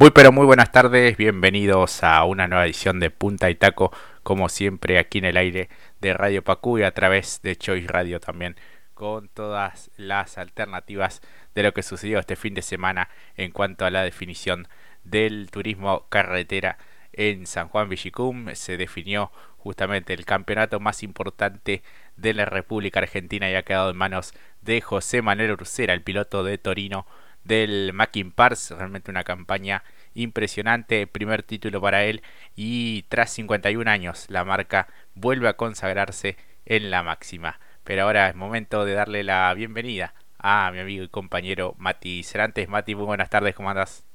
Muy pero muy buenas tardes, bienvenidos a una nueva edición de Punta y Taco, como siempre aquí en el aire de Radio Pacú y a través de Choice Radio también, con todas las alternativas de lo que sucedió este fin de semana en cuanto a la definición del turismo carretera en San Juan Villicum. Se definió justamente el campeonato más importante de la República Argentina y ha quedado en manos de José Manuel Ursera, el piloto de Torino del Mackin Pars, realmente una campaña impresionante, primer título para él y tras 51 años la marca vuelve a consagrarse en la máxima. Pero ahora es momento de darle la bienvenida a mi amigo y compañero Mati Cerantes. Mati, muy buenas tardes, ¿cómo andas?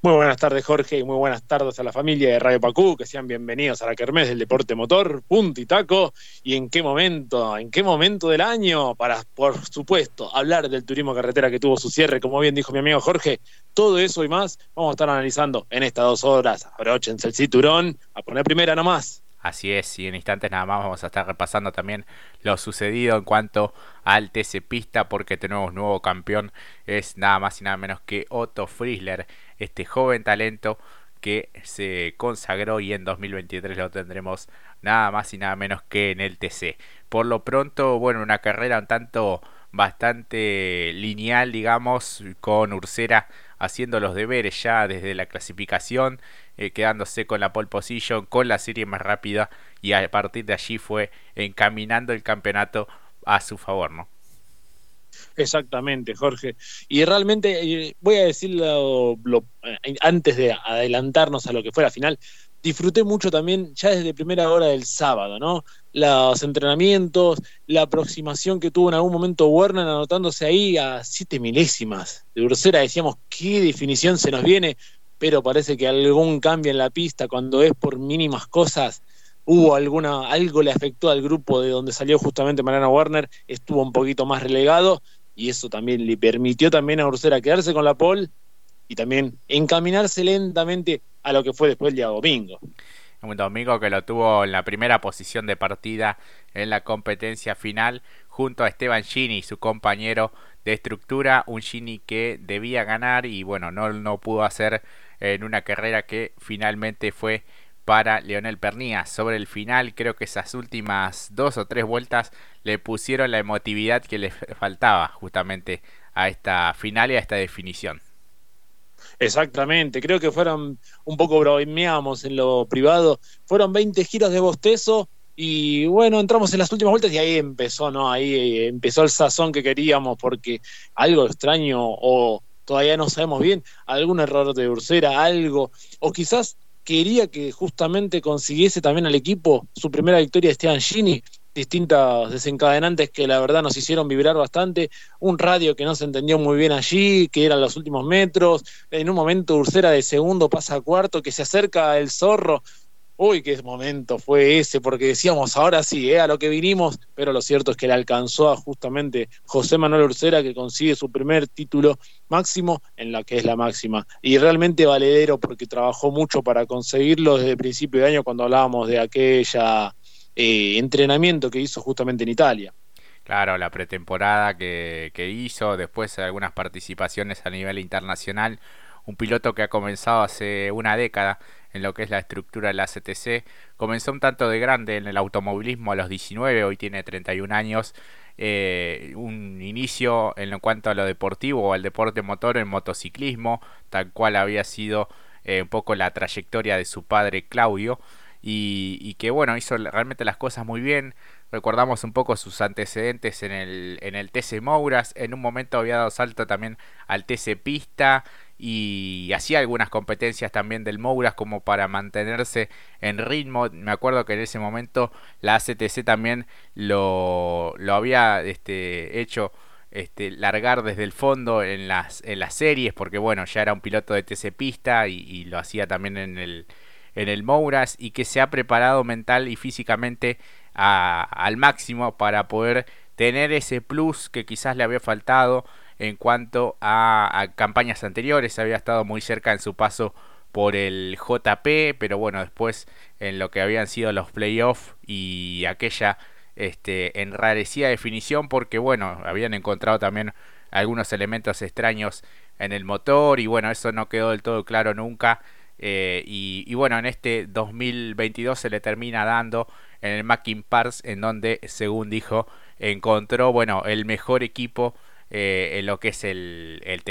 Muy buenas tardes, Jorge, y muy buenas tardes a la familia de Radio Pacú, que sean bienvenidos a la Kermés del Deporte Motor, punto y taco. ¿Y en qué momento, en qué momento del año? Para, por supuesto, hablar del turismo carretera que tuvo su cierre, como bien dijo mi amigo Jorge, todo eso y más vamos a estar analizando en estas dos horas. Abróchense el cinturón, a poner primera nomás. Así es, y en instantes nada más vamos a estar repasando también lo sucedido en cuanto al TC Pista, porque tenemos nuevo campeón, es nada más y nada menos que Otto Friesler este joven talento que se consagró y en 2023 lo tendremos nada más y nada menos que en el TC. Por lo pronto, bueno, una carrera un tanto bastante lineal, digamos, con Ursera haciendo los deberes ya desde la clasificación, eh, quedándose con la pole position, con la serie más rápida y a partir de allí fue encaminando el campeonato a su favor, ¿no? Exactamente, Jorge. Y realmente eh, voy a decirlo eh, antes de adelantarnos a lo que fue la final. Disfruté mucho también ya desde primera hora del sábado, ¿no? Los entrenamientos, la aproximación que tuvo en algún momento Werner anotándose ahí a siete milésimas de Ursera. Decíamos, qué definición se nos viene, pero parece que algún cambio en la pista, cuando es por mínimas cosas, hubo alguna, algo le afectó al grupo de donde salió justamente Mariana Werner, estuvo un poquito más relegado y eso también le permitió también a Ursera quedarse con la pole y también encaminarse lentamente a lo que fue después el día domingo. Un domingo que lo tuvo en la primera posición de partida en la competencia final junto a Esteban Gini, su compañero de estructura, un Gini que debía ganar y bueno, no, no pudo hacer en una carrera que finalmente fue para Leonel Pernía. Sobre el final, creo que esas últimas dos o tres vueltas le pusieron la emotividad que le faltaba justamente a esta final y a esta definición. Exactamente, creo que fueron un poco bromeamos en lo privado, fueron 20 giros de bostezo y bueno, entramos en las últimas vueltas y ahí empezó, ¿no? Ahí empezó el sazón que queríamos porque algo extraño o todavía no sabemos bien, algún error de Ursera, algo, o quizás quería que justamente consiguiese también al equipo su primera victoria Esteban Gini, distintas desencadenantes que la verdad nos hicieron vibrar bastante, un radio que no se entendió muy bien allí, que eran los últimos metros, en un momento Ursera de segundo pasa a cuarto, que se acerca el zorro, uy, qué momento fue ese, porque decíamos, ahora sí, eh, a lo que vinimos, pero lo cierto es que le alcanzó a justamente José Manuel Ursera, que consigue su primer título máximo en la que es la máxima. Y realmente valedero porque trabajó mucho para conseguirlo desde el principio de año cuando hablábamos de aquella eh, entrenamiento que hizo justamente en Italia. Claro, la pretemporada que, hizo, después algunas participaciones a nivel internacional, un piloto que ha comenzado hace una década en lo que es la estructura de la CTC. Comenzó un tanto de grande en el automovilismo a los 19, hoy tiene 31 años. Eh, un inicio en cuanto a lo deportivo o al deporte motor en motociclismo, tal cual había sido eh, un poco la trayectoria de su padre Claudio. Y, que bueno, hizo realmente las cosas muy bien. Recordamos un poco sus antecedentes en el, en el TC Mouras. En un momento había dado salto también al TC Pista y hacía algunas competencias también del Mouras como para mantenerse en ritmo. Me acuerdo que en ese momento la ACTC también lo, lo había este, hecho este, largar desde el fondo en las, en las series, porque bueno, ya era un piloto de TC Pista y, lo hacía también en el, en el Mouras y que se ha preparado mental y físicamente al máximo para poder tener ese plus que quizás le había faltado en cuanto a, campañas anteriores. Había estado muy cerca en su paso por el JP, pero bueno, después en lo que habían sido los playoffs y aquella este, enrarecida definición, porque bueno, habían encontrado también algunos elementos extraños en el motor y bueno, eso no quedó del todo claro nunca. Eh, y, bueno, en este 2022 se le termina dando en el Mackin Parts, en donde, según dijo, encontró bueno el mejor equipo eh, en lo que es el, el.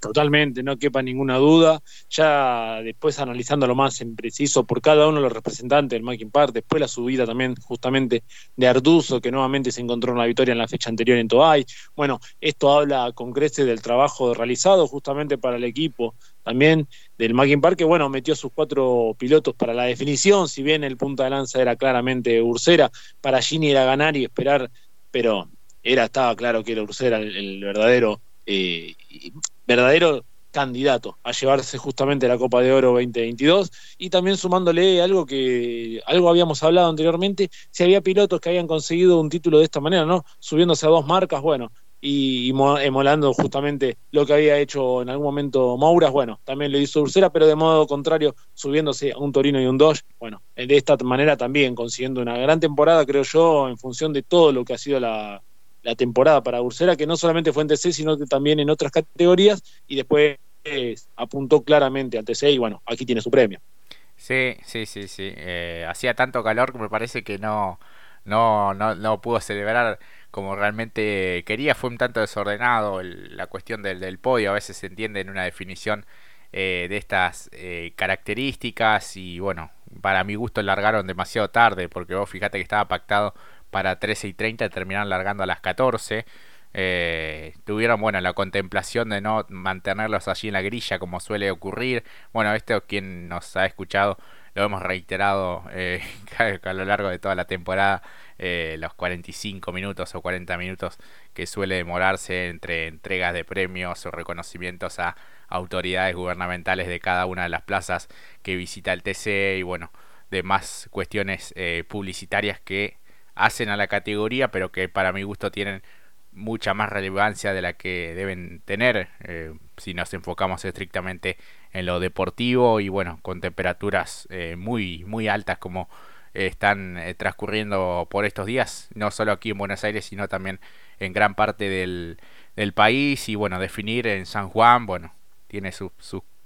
Totalmente, no quepa ninguna duda. Ya después analizándolo más en preciso por cada uno de los representantes del Mackin Park, después la subida también justamente de Arduzo, que nuevamente se encontró en la victoria en la fecha anterior en Toay. Bueno, esto habla con crece del trabajo realizado justamente para el equipo también del Mackin Park, que bueno, metió sus cuatro pilotos para la definición, si bien el punta de lanza era claramente Ursera, para Gini era ganar y esperar, pero era, estaba claro que era Ursera el, verdadero eh, verdadero candidato a llevarse justamente la Copa de Oro 2022 y también sumándole algo que algo habíamos hablado anteriormente, si había pilotos que habían conseguido un título de esta manera, ¿no? Subiéndose a dos marcas, bueno, y, emolando justamente lo que había hecho en algún momento Mouras, bueno, también lo hizo Ursera, pero de modo contrario, subiéndose a un Torino y un Dodge, bueno, de esta manera también consiguiendo una gran temporada, creo yo, en función de todo lo que ha sido la, la temporada para Ursera, que no solamente fue en TC, sino que también en otras categorías, y después eh, apuntó claramente al TC, y bueno, aquí tiene su premio. Sí, sí, sí, sí. Eh, hacía tanto calor que me parece que no, no, no, no pudo celebrar como realmente quería. Fue un tanto desordenado la cuestión del, del, podio. A veces se entiende en una definición eh, de estas características. Y bueno, para mi gusto largaron demasiado tarde. Porque vos fíjate que estaba pactado para 13 y 30 terminaron largando a las 14. Eh, tuvieron bueno la contemplación de no mantenerlos allí en la grilla como suele ocurrir. Bueno, esto quien nos ha escuchado lo hemos reiterado eh, a lo largo de toda la temporada, eh, los 45 minutos o 40 minutos que suele demorarse entre entregas de premios o reconocimientos a autoridades gubernamentales de cada una de las plazas que visita el TC y bueno, demás cuestiones publicitarias que hacen a la categoría, pero que para mi gusto tienen mucha más relevancia de la que deben tener eh, si nos enfocamos estrictamente en lo deportivo y bueno con temperaturas eh, muy muy altas como están eh, transcurriendo por estos días no solo aquí en Buenos Aires sino también en gran parte del, del país y bueno definir en San Juan bueno tiene sus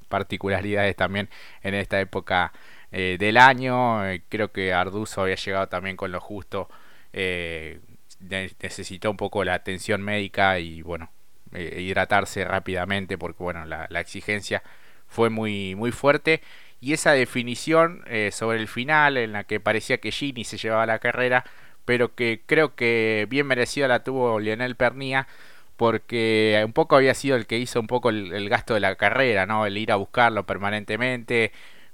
particularidades también en esta época del año. Creo que Arduzo había llegado también con lo justo eh, necesitó un poco la atención médica y bueno, eh, hidratarse rápidamente porque bueno, la, exigencia fue muy, muy fuerte. Y esa definición eh, sobre el final, en la que parecía que Gini se llevaba la carrera, pero que creo que bien merecida la tuvo Lionel Pernía, porque un poco había sido el que hizo un poco el, gasto de la carrera, ¿no? El ir a buscarlo permanentemente.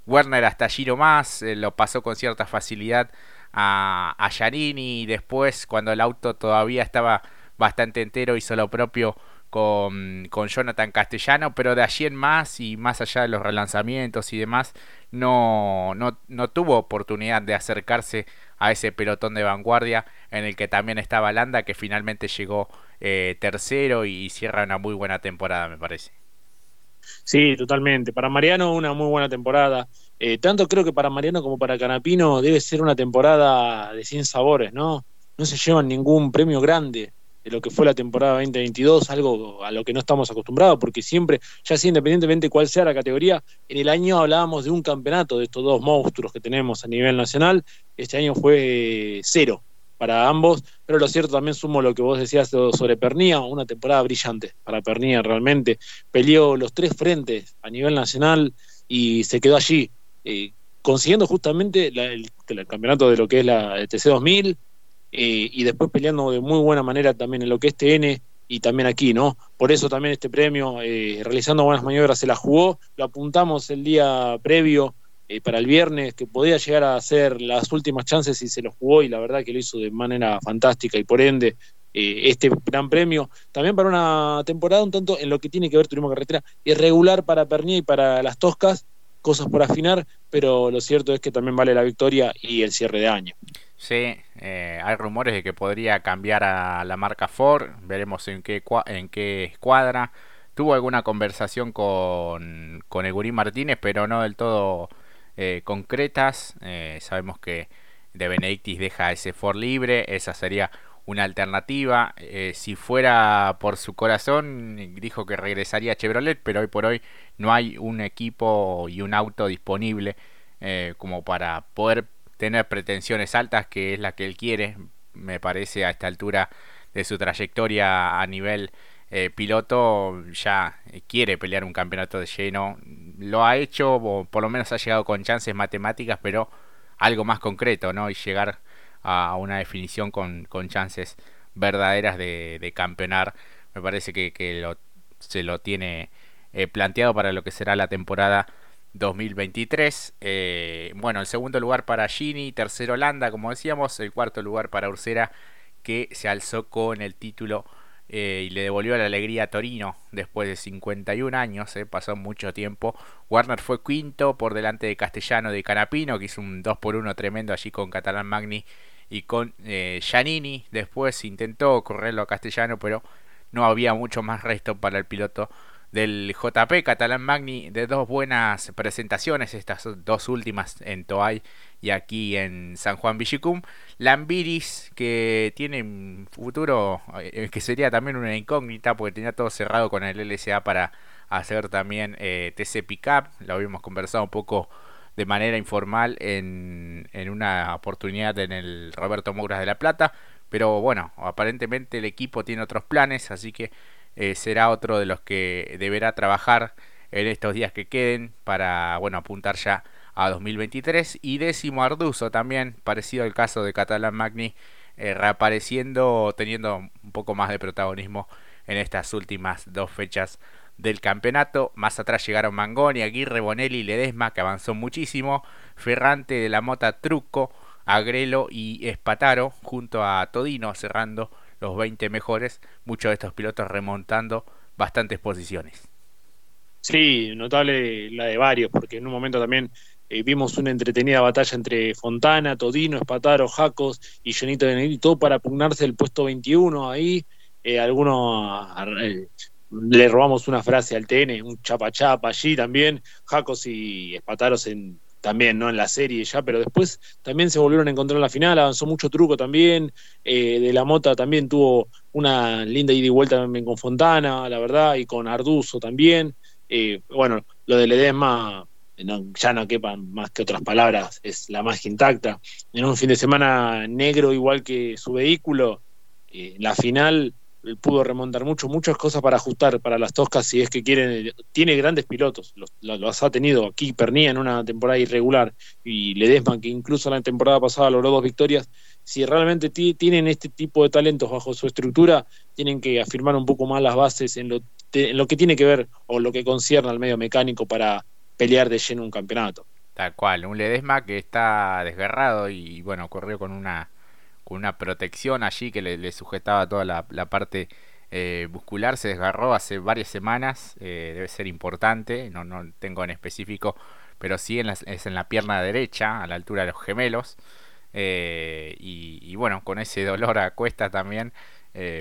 Werner hasta Giro más, lo pasó con cierta facilidad a, a y después cuando el auto todavía estaba bastante entero hizo lo propio con, con, Jonathan Castellano, pero de allí en más y más allá de los relanzamientos y demás, no, no, no tuvo oportunidad de acercarse a ese pelotón de vanguardia en el que también estaba Landa, que finalmente llegó eh, tercero y cierra una muy buena temporada, me parece. Sí, totalmente. Para Mariano una muy buena temporada. Eh, tanto creo que para Mariano como para Canapino debe ser una temporada de 100 sabores, ¿no? No se llevan ningún premio grande de lo que fue la temporada 2022, algo a lo que no estamos acostumbrados, porque siempre, ya sea independientemente cuál sea la categoría, en el año hablábamos de un campeonato de estos dos monstruos que tenemos a nivel nacional, este año fue cero para ambos, pero lo cierto también sumo lo que vos decías sobre Pernía, una temporada brillante para Pernía realmente, peleó los tres frentes a nivel nacional y se quedó allí, eh, consiguiendo justamente el, campeonato de lo que es la TC2000 eh, y después peleando de muy buena manera también en lo que es TN y también aquí, ¿no? Por eso también este premio, eh, realizando buenas maniobras, se la jugó, lo apuntamos el día previo para el viernes, que podía llegar a ser las últimas chances y se lo jugó y la verdad que lo hizo de manera fantástica y por ende este gran premio, también para una temporada un tanto en lo que tiene que ver turismo carretera, irregular para Pernía y para las Toscas, cosas por afinar, pero lo cierto es que también vale la victoria y el cierre de año. Sí, eh, hay rumores de que podría cambiar a la marca Ford, veremos en qué, en qué escuadra. Tuvo alguna conversación con, con Egurín Martínez, pero no del todo eh, concretas. Eh, sabemos que De Benedictis deja ese Ford libre, esa sería una alternativa. Eh, si fuera por su corazón, dijo que regresaría a Chevrolet, pero hoy por hoy no hay un equipo y un auto disponible eh, como para poder tener pretensiones altas, que es la que él quiere, me parece a esta altura de su trayectoria a nivel piloto, ya quiere pelear un campeonato de lleno. Lo ha hecho, o por lo menos ha llegado con chances matemáticas, pero algo más concreto, ¿no? Y llegar a una definición con, con chances verdaderas de, de, campeonar. Me parece que, que lo, se lo tiene eh, planteado para lo que será la temporada 2023. Eh, bueno, el segundo lugar para Gini, tercero Landa, como decíamos, el cuarto lugar para Ursera, que se alzó con el título eh, y le devolvió la alegría a Torino después de 51 años, eh, pasó mucho tiempo. Warner fue quinto por delante de Castellano de Canapino, que hizo un 2 por 1 tremendo allí con Catalán Magni y con eh, Giannini. Después intentó correrlo a Castellano, pero no había mucho más resto para el piloto del JP Catalán Magni de dos buenas presentaciones, estas dos últimas en Toay y aquí en San Juan Villicum. Lambiris, que tiene un futuro eh, que sería también una incógnita, porque tenía todo cerrado con el LSA para hacer también eh, TC Pickup. Lo habíamos conversado un poco de manera informal en, en una oportunidad en el Roberto Mouras de la Plata. Pero bueno, aparentemente el equipo tiene otros planes, así que eh, será otro de los que deberá trabajar en estos días que queden para bueno apuntar ya a 2023 y décimo Arduzo también parecido al caso de Catalán Magni eh, reapareciendo teniendo un poco más de protagonismo en estas últimas dos fechas del campeonato. Más atrás llegaron Mangoni, Aguirre, Bonelli Ledesma, que avanzó muchísimo. Ferrante de la Mota Truco, Agrelo y Espataro, junto a Todino, cerrando los 20 mejores, muchos de estos pilotos remontando bastantes posiciones. Sí, notable la de varios, porque en un momento también eh, vimos una entretenida batalla entre Fontana, Todino, Espataro, Jacos y Jonito de y todo para pugnarse el puesto 21 ahí. Eh, algunos eh, le robamos una frase al TN, un chapa allí también, Jacos y Espataros en también, ¿no? En la serie ya, pero después también se volvieron a encontrar en la final, avanzó mucho truco también, eh, de la Mota también tuvo una linda ida y vuelta también con Fontana, la verdad, y con Arduzo también. Eh, bueno, lo de Ledesma, ya no quepan más que otras palabras, es la más intacta. En un fin de semana negro igual que su vehículo, eh, la final pudo remontar mucho, muchas cosas para ajustar para las Toscas si es que quieren, tiene grandes pilotos, los, ha tenido aquí Pernía en una temporada irregular y Ledesma que incluso la temporada pasada logró dos victorias, si realmente tienen este tipo de talentos bajo su estructura, tienen que afirmar un poco más las bases en lo, en lo que tiene que ver o lo que concierne al medio mecánico para pelear de lleno un campeonato. Tal cual, un Ledesma que está desgarrado y bueno, corrió con una con una protección allí que le, sujetaba toda la, parte eh, muscular, se desgarró hace varias semanas, eh, debe ser importante, no, no tengo en específico, pero sí es en la pierna derecha, a la altura de los gemelos, eh, y, bueno, con ese dolor a cuesta también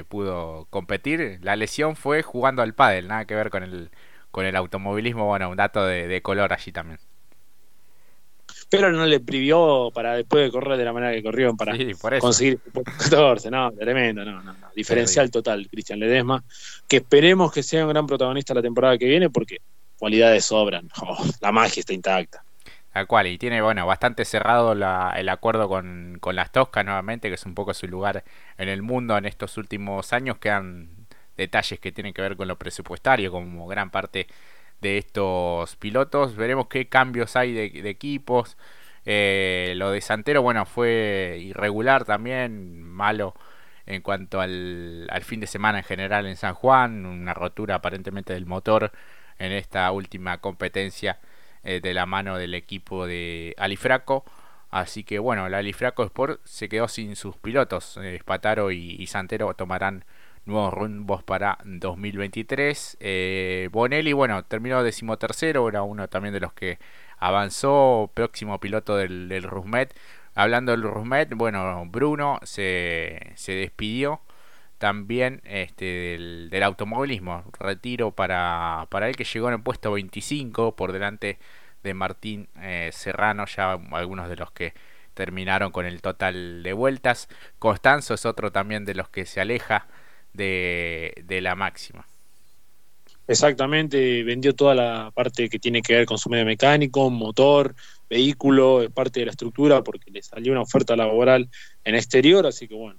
pudo competir. La lesión fue jugando al pádel, nada que ver con el, con el automovilismo, bueno, un dato de color allí también pero no le privió para después de correr de la manera que corrió para conseguir 14, no, tremendo, no, no, diferencial total, Cristian Ledesma, que esperemos que sea un gran protagonista la temporada que viene porque cualidades sobran, oh, la magia está intacta. Tal cual, y tiene, bueno, bastante cerrado el acuerdo con, con las Toscas nuevamente, que es un poco su lugar en el mundo en estos últimos años, quedan detalles que tienen que ver con lo presupuestario, como gran parte de estos pilotos. Veremos qué cambios hay de, equipos. Eh, lo de Santero, bueno, fue irregular también, malo en cuanto al, al, fin de semana en general en San Juan, una rotura aparentemente del motor en esta última competencia eh, de la mano del equipo de Alifraco. Así que bueno, la Alifraco Sport se quedó sin sus pilotos. Eh, y Santero tomarán nuevos rumbos para 2023. Eh, Bonelli, bueno, terminó decimotercero, era uno también de los que avanzó, próximo piloto del, del. Hablando del Rusmet, bueno, Bruno se, se despidió también este, del, automovilismo. Retiro para, para él que llegó en el puesto 25 por delante de Martín eh, Serrano, ya algunos de los que terminaron con el total de vueltas. Constanzo es otro también de los que se aleja de, de la máxima. Exactamente, vendió toda la parte que tiene que ver con su medio mecánico, motor, vehículo, parte de la estructura, porque le salió una oferta laboral en exterior, así que bueno,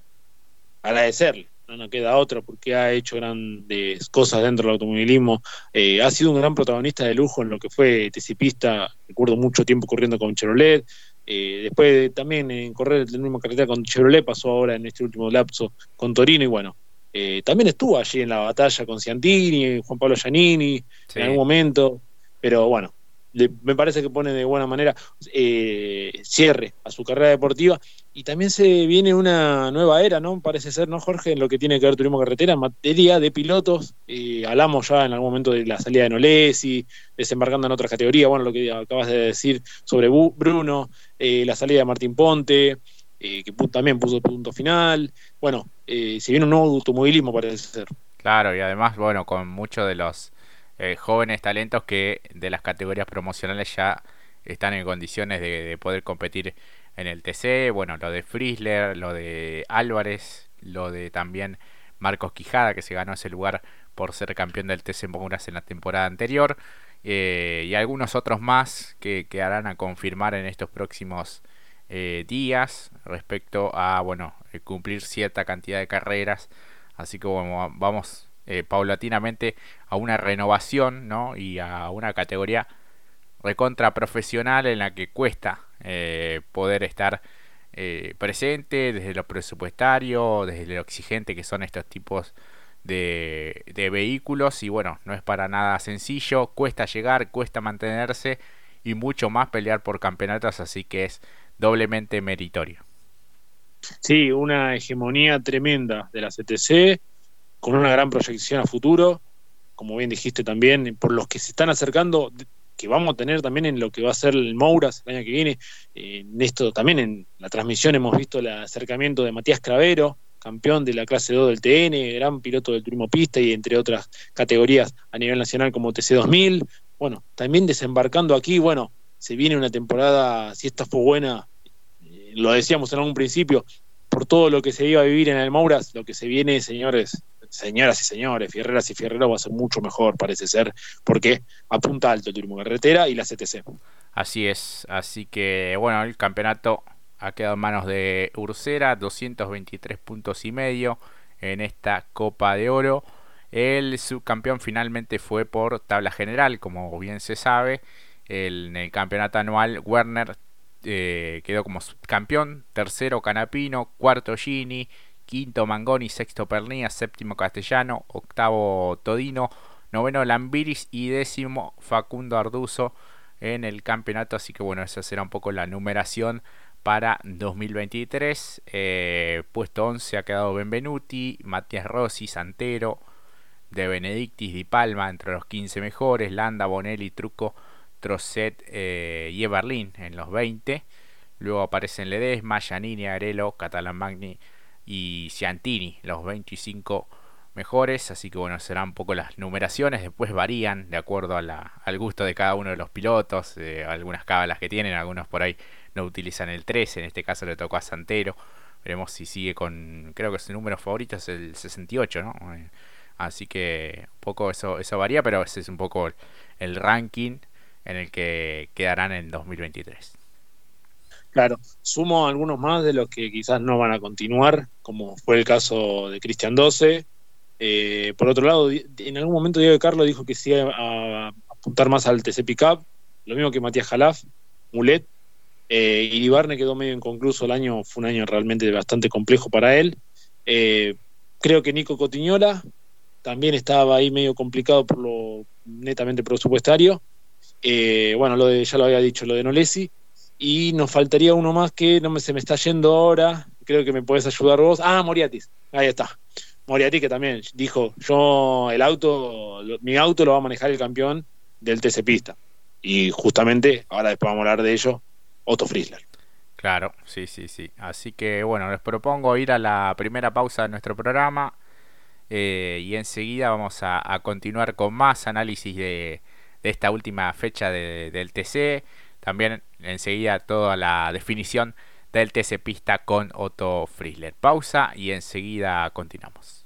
agradecerle, no nos queda otra porque ha hecho grandes cosas dentro del automovilismo, eh, ha sido un gran protagonista de lujo en lo que fue Tecipista, recuerdo mucho tiempo corriendo con Chevrolet, eh, después también en correr el mismo carretera con Chevrolet, pasó ahora en este último lapso con Torino y bueno, eh, también estuvo allí en la batalla con Ciantini, Juan Pablo Giannini, en algún momento, pero bueno, me parece que pone de buena manera eh, cierre a su carrera deportiva y también se viene una nueva era, ¿no? Parece ser, ¿no, Jorge? En lo que tiene que ver turismo carretera, en materia de pilotos, eh, hablamos ya en algún momento de la salida de Nolesi, desembarcando en otras categorías, bueno, lo que acabas de decir sobre Bruno, la salida de Martín Ponte, que también puso punto final, bueno, eh, si viene un nuevo automovilismo parece ser. Claro, y además, bueno, con muchos de los eh, jóvenes talentos que de las categorías promocionales ya están en condiciones de, poder competir en el TC, bueno, lo de Friesler, lo de Álvarez, lo de también Marcos Quijada, que se ganó ese lugar por ser campeón del TC Moguras en la temporada anterior, eh, y algunos otros más que quedarán a confirmar en estos próximos eh, días respecto a bueno eh, cumplir cierta cantidad de carreras. Así que vamos eh, paulatinamente a una renovación ¿no? y a una categoría recontra profesional en la que cuesta poder estar presente desde lo presupuestario desde lo exigente que son estos tipos de, de vehículos. Y bueno no es para nada sencillo. Cuesta llegar cuesta mantenerse y mucho más pelear por campeonatos así que es doblemente meritorio. Sí, una hegemonía tremenda de la CTC, con una gran proyección a futuro, como bien dijiste también, por los que se están acercando, que vamos a tener también en lo que va a ser el Mouras el año que viene. en esto también en la transmisión hemos visto el acercamiento de Matías Cravero, campeón de la clase 2 del TN, gran piloto del turismo pista y entre otras categorías a nivel nacional como TC2000. Bueno, también desembarcando aquí, bueno, se viene una temporada, si esta fue buena, eh, lo decíamos en algún principio, por todo lo que se iba a vivir en el Mouras, lo que se viene, señores, señoras y señores, Fierreras y Fierreros va a ser mucho mejor, parece ser, porque apunta alto el turismo carretera y la CTC. Así es, así que bueno, el campeonato ha quedado en manos de Ursera, 223 puntos y medio en esta Copa de Oro. El subcampeón finalmente fue por tabla general, como bien se sabe, en el campeonato anual, Werner eh, quedó como campeón, tercero Canapino, cuarto Gini, quinto Mangoni, sexto Pernilla, séptimo Castellano, octavo Todino, noveno Lambiris. Y décimo Facundo Arduzo en el campeonato. Así que bueno, esa será un poco la numeración para 2023. Eh, puesto 11 ha quedado Benvenuti, Matías Rossi, Santero, De Benedictis, Di Palma entre los 15 mejores, Landa, Bonelli, Truco Trosset eh, y Eberlin en los 20. Luego aparecen Ledesma, Giannini, Arelo, Catalan Magni y Ciantini, los 25 mejores. Así que bueno, serán un poco las numeraciones. Después varían de acuerdo al gusto de cada uno de los pilotos. Eh, algunas cábalas que tienen, algunos por ahí no utilizan el 13. En este caso le tocó a Santero. Veremos si sigue con, creo que su número favorito es el 68, ¿no? Así que un poco eso, eso varía, pero ese es un poco el ranking en el que quedarán en 2023. Claro, sumo algunos más de los que quizás no van a continuar, como fue el caso de Cristian 12. Eh, por otro lado, en algún momento Diego Carlos dijo que sí iba a apuntar más al TC Pickup, lo mismo que Matías Jalaf, Mulet. Eh, y Barne quedó medio inconcluso el año, fue un año realmente bastante complejo para él. Eh, creo que Nico Cotiñola también estaba ahí medio complicado por lo netamente presupuestario. Eh, bueno, lo de, ya lo había dicho, lo de Nolesi. Y nos faltaría uno más que no me, se me está yendo ahora. Creo que me puedes ayudar vos. Ah, Moriatis. Ahí está. Moriatis que también dijo, yo el auto, mi auto lo va a manejar el campeón del TC Pista. Y justamente, ahora después vamos a hablar de ello, Otto Friesler. Claro, sí, sí, sí. Así que bueno, les propongo ir a la primera pausa de nuestro programa eh, y enseguida vamos a continuar con más análisis de, de esta última fecha del TC. También enseguida toda la definición del TC Pista con Otto Frizzler. Pausa y enseguida continuamos.